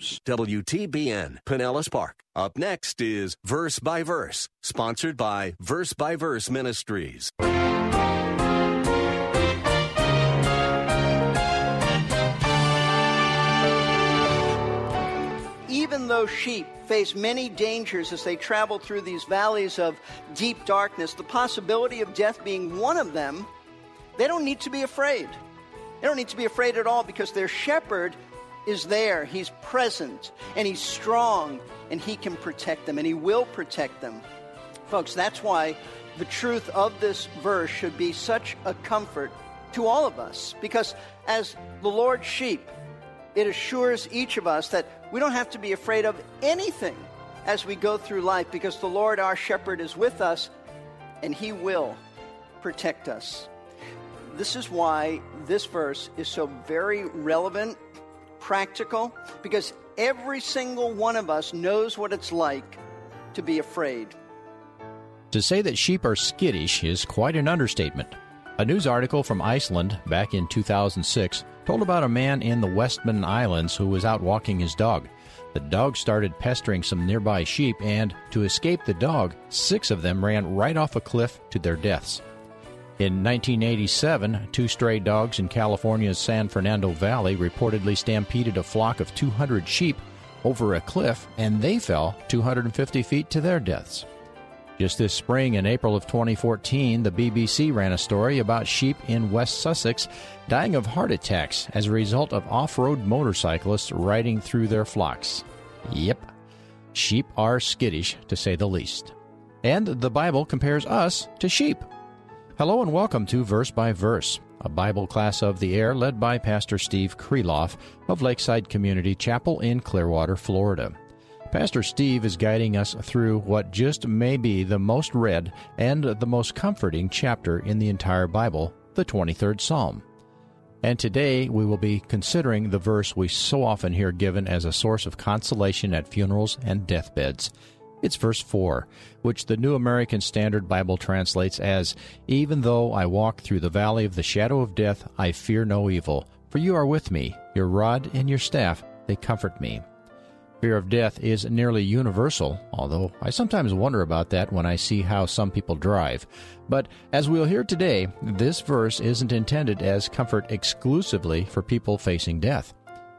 WTBN, Pinellas Park. Up next is Verse by Verse, sponsored by Verse by Verse Ministries. Even though sheep face many dangers as they travel through these valleys of deep darkness, the possibility of death being one of them, they don't need to be afraid. They don't need to be afraid at all because their shepherd is there. He's present and he's strong and he can protect them and he will protect them. Folks, that's why the truth of this verse should be such a comfort to all of us because as the Lord's sheep, it assures each of us that we don't have to be afraid of anything as we go through life because the Lord, our shepherd, is with us and he will protect us. This is why this verse is so very relevant, practical, because every single one of us knows what it's like to be afraid. To say that sheep are skittish is quite an understatement. A news article from Iceland back in 2006 told about a man in the Westman Islands who was out walking his dog. The dog started pestering some nearby sheep, and to escape the dog, six of them ran right off a cliff to their deaths. In 1987, two stray dogs in California's San Fernando Valley reportedly stampeded a flock of 200 sheep over a cliff, and they fell 250 feet to their deaths. Just this spring, in April of 2014, the BBC ran a story about sheep in West Sussex dying of heart attacks as a result of off road motorcyclists riding through their flocks. Yep, sheep are skittish, to say the least. And the Bible compares us to sheep. Hello and welcome to Verse by Verse, a Bible class of the air led by Pastor Steve Kreloff of Lakeside Community Chapel in Clearwater, Florida. Pastor Steve is guiding us through what just may be the most read and the most comforting chapter in the entire Bible, the 23rd Psalm. And today we will be considering the verse we so often hear given as a source of consolation at funerals and deathbeds. It's verse 4, which the New American Standard Bible translates as Even though I walk through the valley of the shadow of death, I fear no evil, for you are with me, your rod and your staff, they comfort me. Fear of death is nearly universal, although I sometimes wonder about that when I see how some people drive. But as we'll hear today, this verse isn't intended as comfort exclusively for people facing death.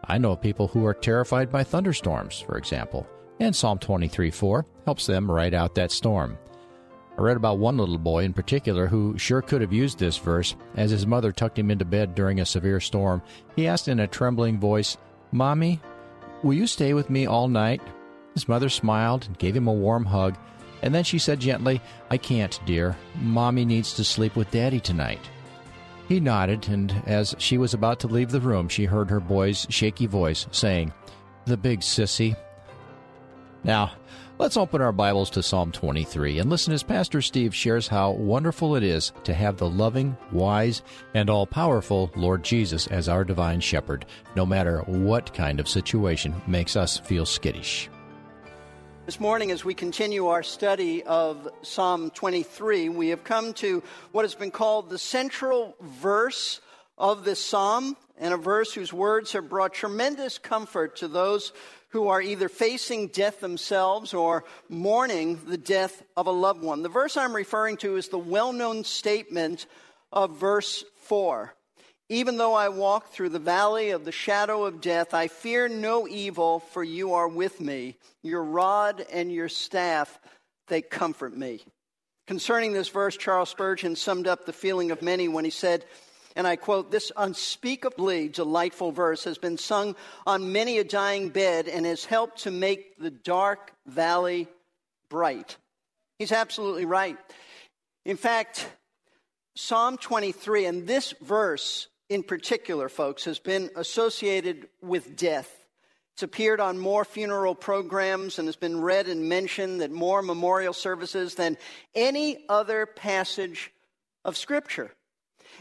I know people who are terrified by thunderstorms, for example, and Psalm 23 4 helps them ride out that storm. I read about one little boy in particular who sure could have used this verse. As his mother tucked him into bed during a severe storm, he asked in a trembling voice, Mommy, Will you stay with me all night? His mother smiled and gave him a warm hug, and then she said gently, I can't, dear. Mommy needs to sleep with Daddy tonight. He nodded, and as she was about to leave the room, she heard her boy's shaky voice saying, The big sissy. Now, let's open our Bibles to Psalm 23 and listen as Pastor Steve shares how wonderful it is to have the loving, wise, and all powerful Lord Jesus as our divine shepherd, no matter what kind of situation makes us feel skittish. This morning, as we continue our study of Psalm 23, we have come to what has been called the central verse of this psalm, and a verse whose words have brought tremendous comfort to those who are either facing death themselves or mourning the death of a loved one. The verse I'm referring to is the well known statement of verse 4. Even though I walk through the valley of the shadow of death, I fear no evil, for you are with me. Your rod and your staff, they comfort me. Concerning this verse, Charles Spurgeon summed up the feeling of many when he said, and I quote, This unspeakably delightful verse has been sung on many a dying bed and has helped to make the dark valley bright. He's absolutely right. In fact, Psalm 23, and this verse in particular, folks, has been associated with death. It's appeared on more funeral programs and has been read and mentioned at more memorial services than any other passage of Scripture.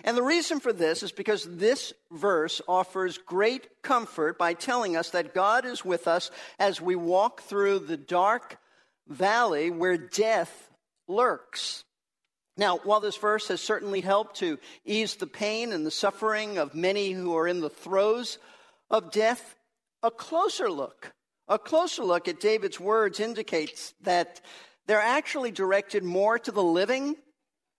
And the reason for this is because this verse offers great comfort by telling us that God is with us as we walk through the dark valley where death lurks. Now, while this verse has certainly helped to ease the pain and the suffering of many who are in the throes of death, a closer look, a closer look at David's words indicates that they're actually directed more to the living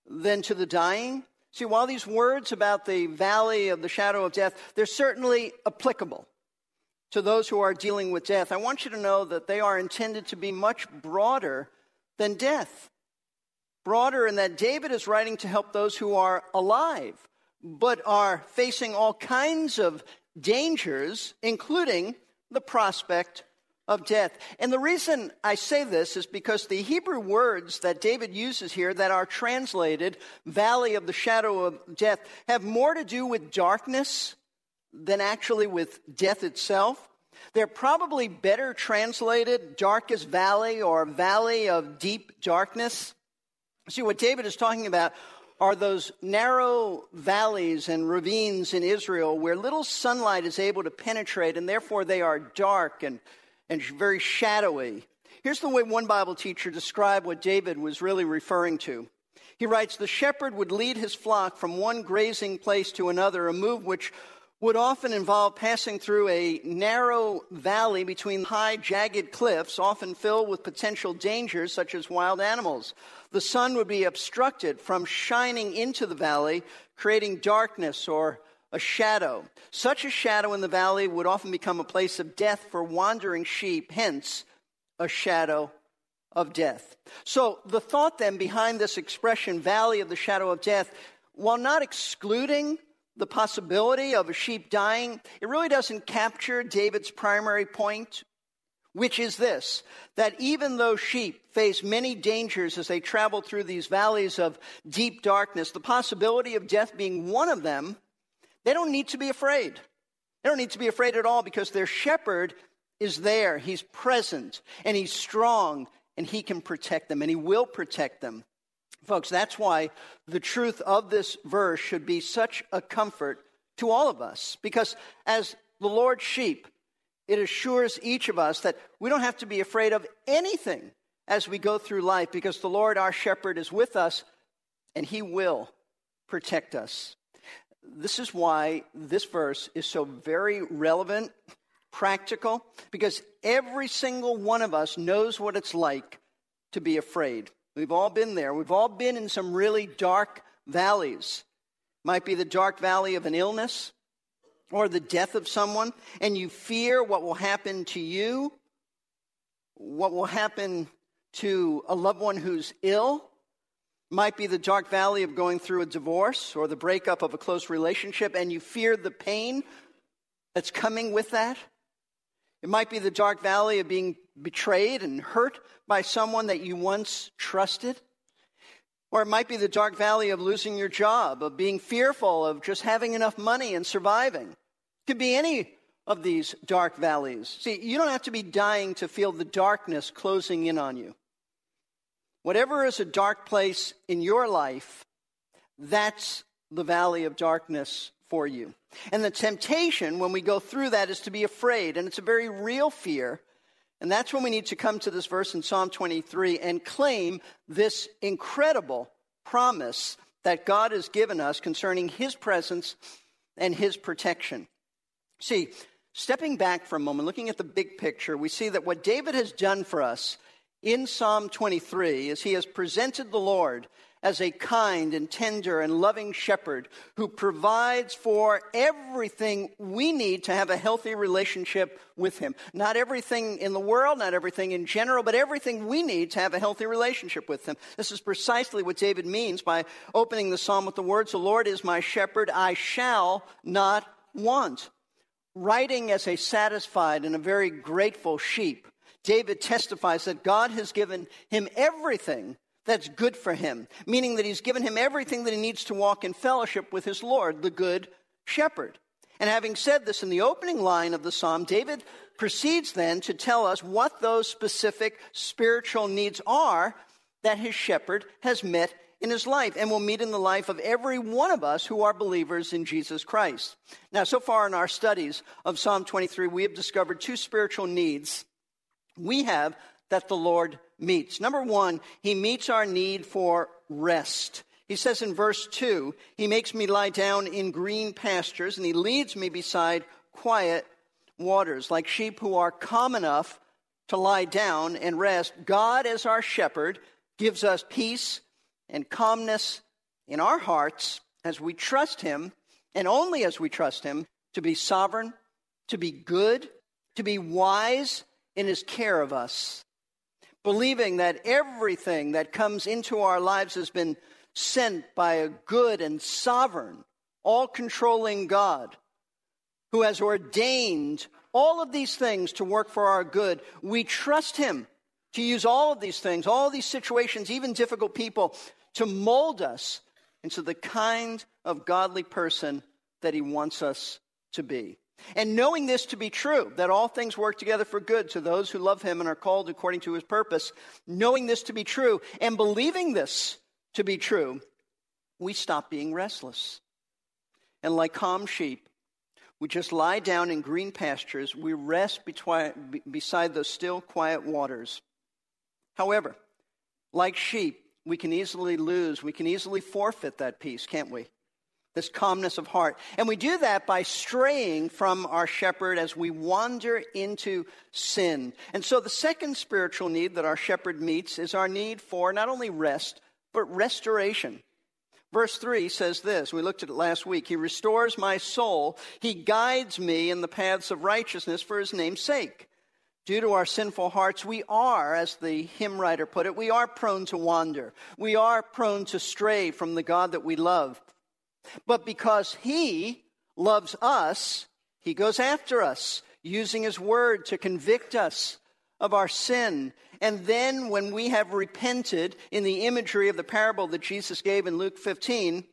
than to the dying. See, while these words about the valley of the shadow of death, they're certainly applicable to those who are dealing with death, I want you to know that they are intended to be much broader than death. Broader in that David is writing to help those who are alive, but are facing all kinds of dangers, including the prospect of death. And the reason I say this is because the Hebrew words that David uses here that are translated valley of the shadow of death have more to do with darkness than actually with death itself. They're probably better translated darkest valley or valley of deep darkness. See, what David is talking about are those narrow valleys and ravines in Israel where little sunlight is able to penetrate, and therefore they are dark and, and very shadowy. Here's the way one Bible teacher described what David was really referring to. He writes The shepherd would lead his flock from one grazing place to another, a move which would often involve passing through a narrow valley between high, jagged cliffs, often filled with potential dangers such as wild animals. The sun would be obstructed from shining into the valley, creating darkness or a shadow. Such a shadow in the valley would often become a place of death for wandering sheep, hence, a shadow of death. So, the thought then behind this expression, valley of the shadow of death, while not excluding the possibility of a sheep dying, it really doesn't capture David's primary point, which is this that even though sheep face many dangers as they travel through these valleys of deep darkness, the possibility of death being one of them, they don't need to be afraid. They don't need to be afraid at all because their shepherd is there. He's present and he's strong and he can protect them and he will protect them. Folks, that's why the truth of this verse should be such a comfort to all of us. Because as the Lord's sheep, it assures each of us that we don't have to be afraid of anything as we go through life because the Lord, our shepherd, is with us and he will protect us. This is why this verse is so very relevant, practical, because every single one of us knows what it's like to be afraid. We've all been there. We've all been in some really dark valleys. Might be the dark valley of an illness or the death of someone, and you fear what will happen to you, what will happen to a loved one who's ill. Might be the dark valley of going through a divorce or the breakup of a close relationship, and you fear the pain that's coming with that. It might be the dark valley of being betrayed and hurt by someone that you once trusted. Or it might be the dark valley of losing your job, of being fearful of just having enough money and surviving. It could be any of these dark valleys. See, you don't have to be dying to feel the darkness closing in on you. Whatever is a dark place in your life, that's the valley of darkness for you. And the temptation when we go through that is to be afraid, and it's a very real fear. And that's when we need to come to this verse in Psalm 23 and claim this incredible promise that God has given us concerning His presence and His protection. See, stepping back for a moment, looking at the big picture, we see that what David has done for us in Psalm 23 is he has presented the Lord as a kind and tender and loving shepherd who provides for everything we need to have a healthy relationship with him. Not everything in the world, not everything in general, but everything we need to have a healthy relationship with him. This is precisely what David means by opening the psalm with the words, The Lord is my shepherd, I shall not want. Writing as a satisfied and a very grateful sheep, David testifies that God has given him everything that's good for him, meaning that he's given him everything that he needs to walk in fellowship with his Lord, the good shepherd. And having said this in the opening line of the psalm, David proceeds then to tell us what those specific spiritual needs are that his shepherd has met in his life and will meet in the life of every one of us who are believers in Jesus Christ. Now, so far in our studies of Psalm 23, we have discovered two spiritual needs we have that the Lord meets. Number one, he meets our need for rest. He says in verse 2, He makes me lie down in green pastures, and He leads me beside quiet waters. Like sheep who are calm enough to lie down and rest, God, as our shepherd, gives us peace and calmness in our hearts as we trust Him, and only as we trust Him, to be sovereign, to be good, to be wise in His care of us. Believing that everything that comes into our lives has been sent by a good and sovereign, all controlling God who has ordained all of these things to work for our good. We trust Him to use all of these things, all these situations, even difficult people, to mold us into the kind of godly person that He wants us to be. And knowing this to be true, that all things work together for good to those who love Him and are called according to His purpose, knowing this to be true and believing this to be true, we stop being restless. And like calm sheep, we just lie down in green pastures. We rest betwi- beside those still, quiet waters. However, like sheep, we can easily lose, we can easily forfeit that peace, can't we? This calmness of heart. And we do that by straying from our shepherd as we wander into sin. And so the second spiritual need that our shepherd meets is our need for not only rest, but restoration. Verse 3 says this, we looked at it last week. He restores my soul. He guides me in the paths of righteousness for his name's sake. Due to our sinful hearts, we are, as the hymn writer put it, we are prone to wander. We are prone to stray from the God that we love. But because He loves us, He goes after us, using His word to convict us of our sin. And then, when we have repented in the imagery of the parable that Jesus gave in Luke 15,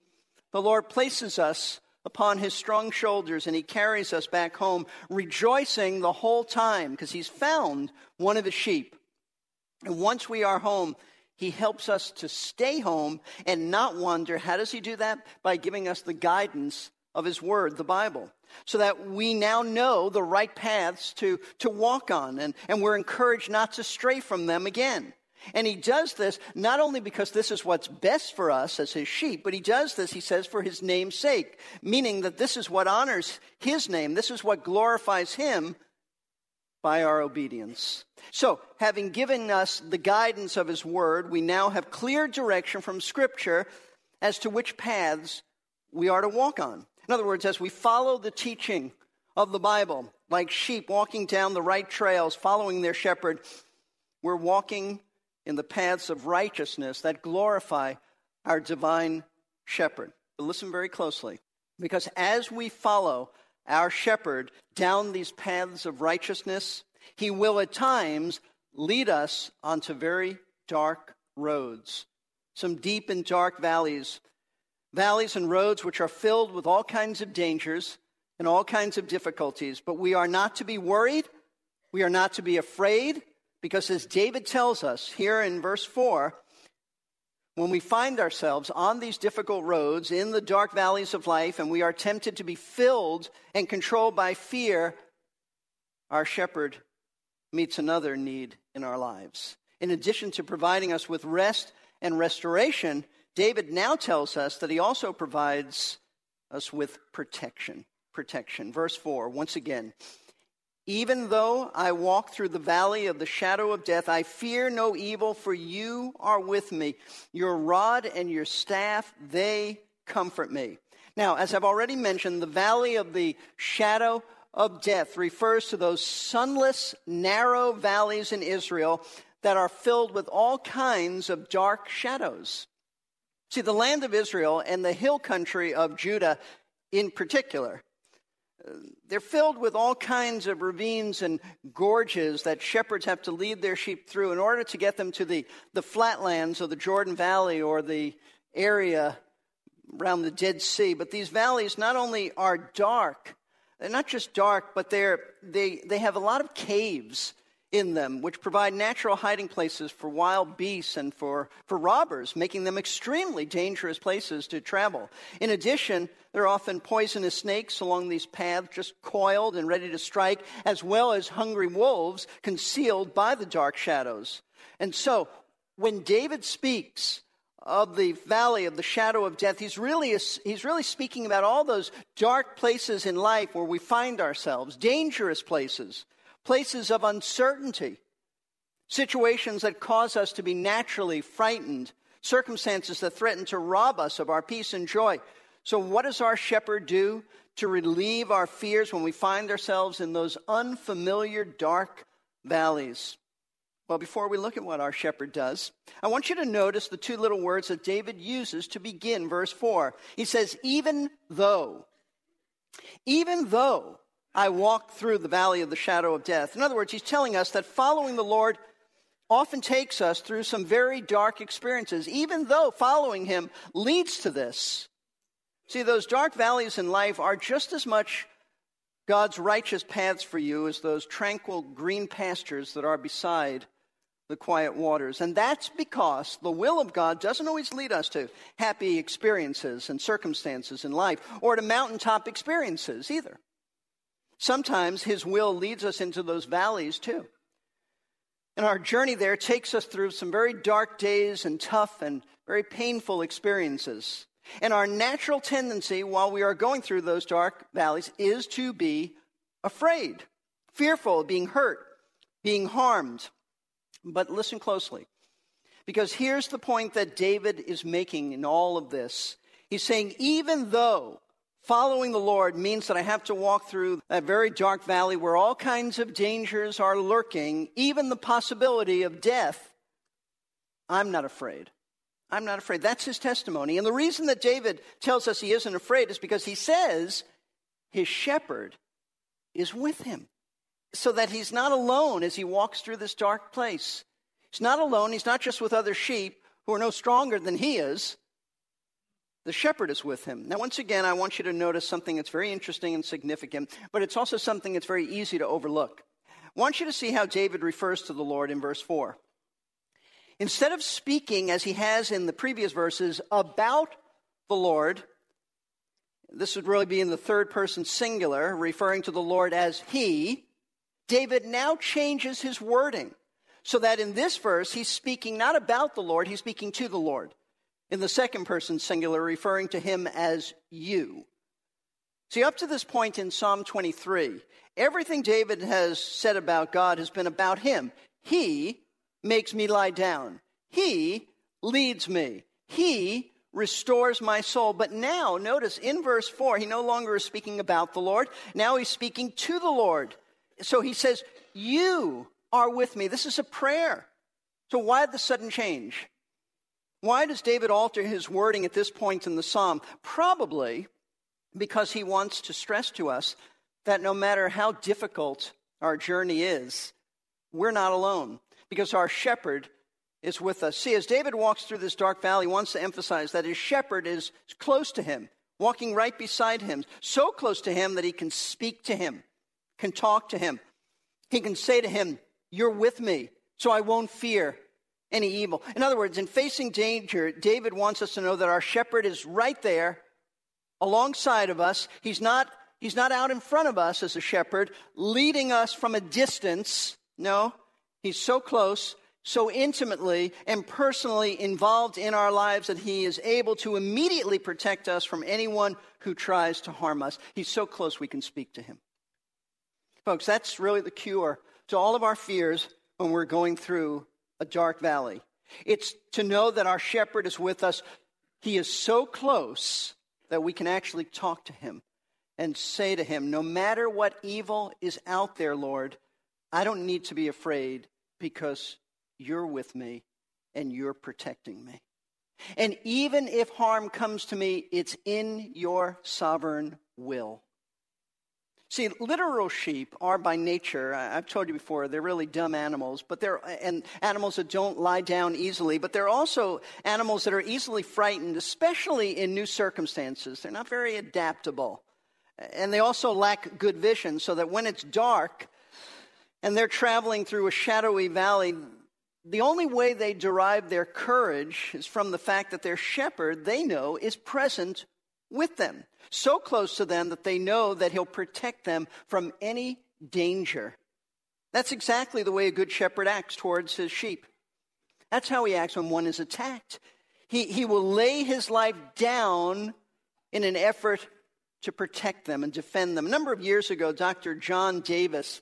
the Lord places us upon his strong shoulders and he carries us back home, rejoicing the whole time because he's found one of his sheep. And once we are home, he helps us to stay home and not wander. How does he do that? By giving us the guidance of his word, the Bible, so that we now know the right paths to, to walk on and, and we're encouraged not to stray from them again. And he does this not only because this is what's best for us as his sheep, but he does this, he says, for his name's sake, meaning that this is what honors his name. This is what glorifies him by our obedience. So, having given us the guidance of his word, we now have clear direction from scripture as to which paths we are to walk on. In other words, as we follow the teaching of the Bible, like sheep walking down the right trails, following their shepherd, we're walking in the paths of righteousness that glorify our divine shepherd. But listen very closely, because as we follow our shepherd down these paths of righteousness, he will at times lead us onto very dark roads, some deep and dark valleys, valleys and roads which are filled with all kinds of dangers and all kinds of difficulties. But we are not to be worried, we are not to be afraid, because as David tells us here in verse 4, when we find ourselves on these difficult roads in the dark valleys of life and we are tempted to be filled and controlled by fear, our shepherd meets another need in our lives. In addition to providing us with rest and restoration, David now tells us that he also provides us with protection. Protection. Verse 4, once again, even though I walk through the valley of the shadow of death, I fear no evil, for you are with me. Your rod and your staff, they comfort me. Now, as I've already mentioned, the valley of the shadow of death refers to those sunless, narrow valleys in Israel that are filled with all kinds of dark shadows. See, the land of Israel and the hill country of Judah in particular they're filled with all kinds of ravines and gorges that shepherds have to lead their sheep through in order to get them to the, the flatlands of the Jordan Valley or the area around the Dead Sea. But these valleys not only are dark, They're not just dark, but they're, they, they have a lot of caves in them, which provide natural hiding places for wild beasts and for, for robbers, making them extremely dangerous places to travel. In addition, there are often poisonous snakes along these paths, just coiled and ready to strike, as well as hungry wolves concealed by the dark shadows. And so, when David speaks of the valley of the shadow of death, he's really, he's really speaking about all those dark places in life where we find ourselves, dangerous places places of uncertainty, situations that cause us to be naturally frightened, circumstances that threaten to rob us of our peace and joy. So, what does our shepherd do to relieve our fears when we find ourselves in those unfamiliar dark valleys? Well, before we look at what our shepherd does, I want you to notice the two little words that David uses to begin verse 4. He says, even though. Even though I walk through the valley of the shadow of death. In other words, he's telling us that following the Lord often takes us through some very dark experiences, even though following him leads to this. See, those dark valleys in life are just as much God's righteous paths for you as those tranquil green pastures that are beside the quiet waters. And that's because the will of God doesn't always lead us to happy experiences and circumstances in life or to mountaintop experiences either. Sometimes His will leads us into those valleys too. And our journey there takes us through some very dark days and tough and very painful experiences. And our natural tendency while we are going through those dark valleys is to be afraid, fearful of being hurt, being harmed. But listen closely, because here's the point that David is making in all of this. He's saying, even though Following the Lord means that I have to walk through that very dark valley where all kinds of dangers are lurking, even the possibility of death. I'm not afraid. I'm not afraid. That's his testimony. And the reason that David tells us he isn't afraid is because he says his shepherd is with him. So that he's not alone as he walks through this dark place. He's not alone. He's not just with other sheep who are no stronger than he is. The shepherd is with him. Now, once again, I want you to notice something that's very interesting and significant, but it's also something that's very easy to overlook. I want you to see how David refers to the Lord in verse 4. Instead of speaking, as he has in the previous verses, about the Lord, this would really be in the third person singular, referring to the Lord as He, David now changes his wording so that in this verse he's speaking not about the Lord, he's speaking to the Lord in the second person singular, referring to him as you. See, up to this point in Psalm 23, everything David has said about God has been about him. He makes me lie down, He leads me, He restores my soul. But now, notice in verse 4, he no longer is speaking about the Lord. Now he's speaking to the Lord. So he says, You are with me. This is a prayer. So why the sudden change? Why does David alter his wording at this point in the psalm? Probably because he wants to stress to us that no matter how difficult our journey is, we're not alone because our shepherd is with us. See, as David walks through this dark valley, he wants to emphasize that his shepherd is close to him, walking right beside him, so close to him that he can speak to him, can talk to him. He can say to him, You're with me, so I won't fear any evil. In other words, in facing danger, David wants us to know that our shepherd is right there alongside of us. He's not, he's not out in front of us as a shepherd, leading us from a distance. No, he's so close, so intimately and personally involved in our lives that he is able to immediately protect us from anyone who tries to harm us. He's so close we can speak to him. Folks, that's really the cure to all of our fears when we're going through a dark valley. It's to know that our shepherd is with us. He is so close that we can actually talk to him and say to him, No matter what evil is out there, Lord, I don't need to be afraid because you're with me and you're protecting me. And even if harm comes to me, it's in your sovereign will. See, literal sheep are by nature, I've told you before, they're really dumb animals, but they're, and animals that don't lie down easily, but they're also animals that are easily frightened, especially in new circumstances. They're not very adaptable. And they also lack good vision, so that when it's dark and they're traveling through a shadowy valley, the only way they derive their courage is from the fact that their shepherd, they know, is present with them, so close to them that they know that he'll protect them from any danger. That's exactly the way a good shepherd acts towards his sheep. That's how he acts when one is attacked. He, he will lay his life down in an effort to protect them and defend them. A number of years ago, Dr. John Davis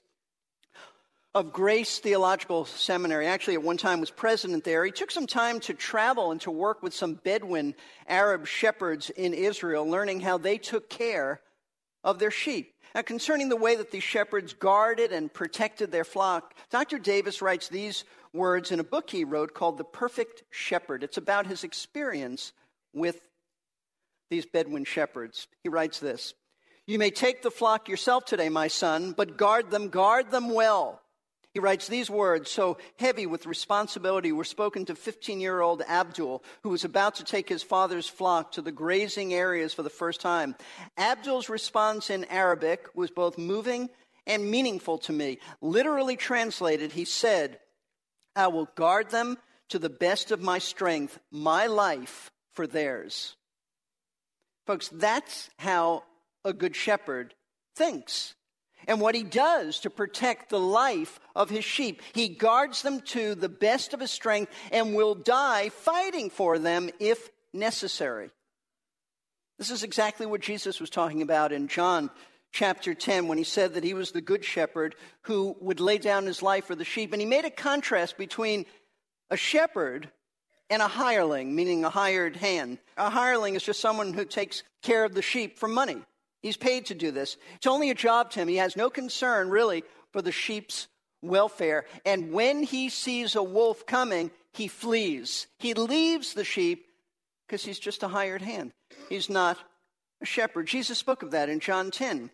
of Grace Theological Seminary, actually at one time was president there, he took some time to travel and to work with some Bedouin Arab shepherds in Israel, learning how they took care of their sheep. Now, concerning the way that these shepherds guarded and protected their flock, Dr. Davis writes these words in a book he wrote called The Perfect Shepherd. It's about his experience with these Bedouin shepherds. He writes this You may take the flock yourself today, my son, but guard them, guard them well. He writes these words, so heavy with responsibility, were spoken to 15 year old Abdul, who was about to take his father's flock to the grazing areas for the first time. Abdul's response in Arabic was both moving and meaningful to me. Literally translated, he said, I will guard them to the best of my strength, my life for theirs. Folks, that's how a good shepherd thinks. And what he does to protect the life of his sheep, he guards them to the best of his strength and will die fighting for them if necessary. This is exactly what Jesus was talking about in John chapter 10 when he said that he was the good shepherd who would lay down his life for the sheep. And he made a contrast between a shepherd and a hireling, meaning a hired hand. A hireling is just someone who takes care of the sheep for money. He's paid to do this. It's only a job to him. He has no concern, really, for the sheep's welfare. And when he sees a wolf coming, he flees. He leaves the sheep because he's just a hired hand. He's not a shepherd. Jesus spoke of that in John 10.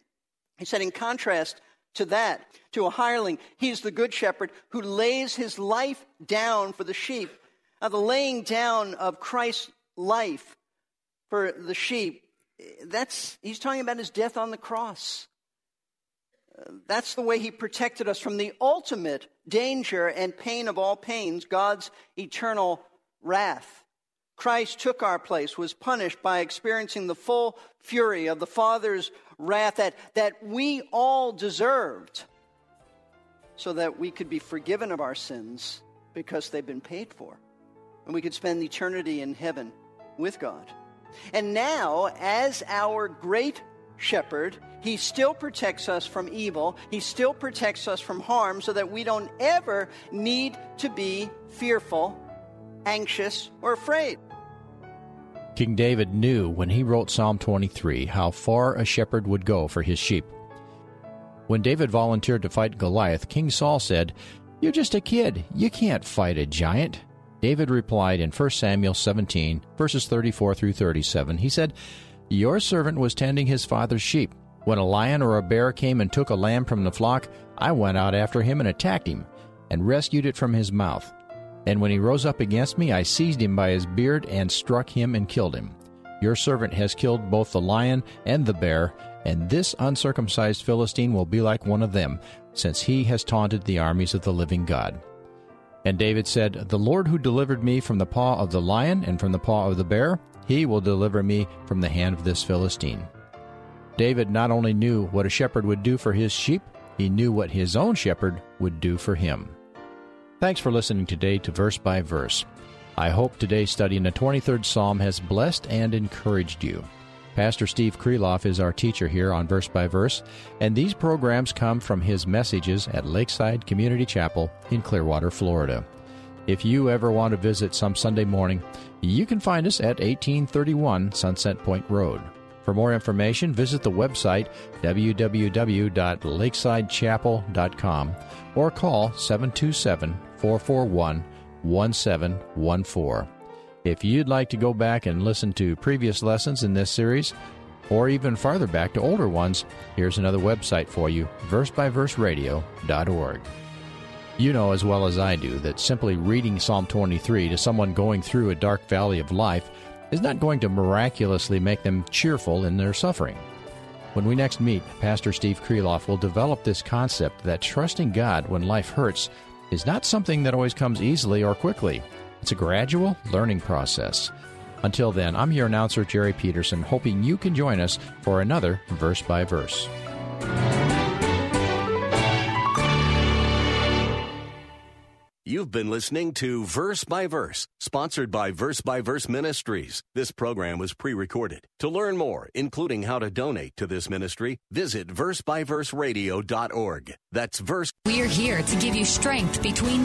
He said, in contrast to that, to a hireling, he's the good shepherd who lays his life down for the sheep. Now, the laying down of Christ's life for the sheep, that's, he's talking about his death on the cross. Uh, that's the way he protected us from the ultimate danger and pain of all pains, God's eternal wrath. Christ took our place, was punished by experiencing the full fury of the Father's wrath that, that we all deserved, so that we could be forgiven of our sins because they've been paid for. And we could spend eternity in heaven with God. And now, as our great shepherd, he still protects us from evil. He still protects us from harm so that we don't ever need to be fearful, anxious, or afraid. King David knew when he wrote Psalm 23 how far a shepherd would go for his sheep. When David volunteered to fight Goliath, King Saul said, You're just a kid. You can't fight a giant. David replied in 1 Samuel 17, verses 34 through 37. He said, Your servant was tending his father's sheep. When a lion or a bear came and took a lamb from the flock, I went out after him and attacked him, and rescued it from his mouth. And when he rose up against me, I seized him by his beard and struck him and killed him. Your servant has killed both the lion and the bear, and this uncircumcised Philistine will be like one of them, since he has taunted the armies of the living God. And David said, The Lord who delivered me from the paw of the lion and from the paw of the bear, he will deliver me from the hand of this Philistine. David not only knew what a shepherd would do for his sheep, he knew what his own shepherd would do for him. Thanks for listening today to Verse by Verse. I hope today's study in the 23rd Psalm has blessed and encouraged you. Pastor Steve Kreloff is our teacher here on Verse by Verse, and these programs come from his messages at Lakeside Community Chapel in Clearwater, Florida. If you ever want to visit some Sunday morning, you can find us at 1831 Sunset Point Road. For more information, visit the website www.lakesidechapel.com or call 727 441 1714. If you'd like to go back and listen to previous lessons in this series, or even farther back to older ones, here's another website for you versebyverseradio.org. You know as well as I do that simply reading Psalm 23 to someone going through a dark valley of life is not going to miraculously make them cheerful in their suffering. When we next meet, Pastor Steve Kreloff will develop this concept that trusting God when life hurts is not something that always comes easily or quickly. It's a gradual learning process. Until then, I'm your announcer, Jerry Peterson, hoping you can join us for another Verse by Verse. You've been listening to Verse by Verse, sponsored by Verse by Verse Ministries. This program was pre recorded. To learn more, including how to donate to this ministry, visit versebyverseradio.org. That's verse. We're here to give you strength between.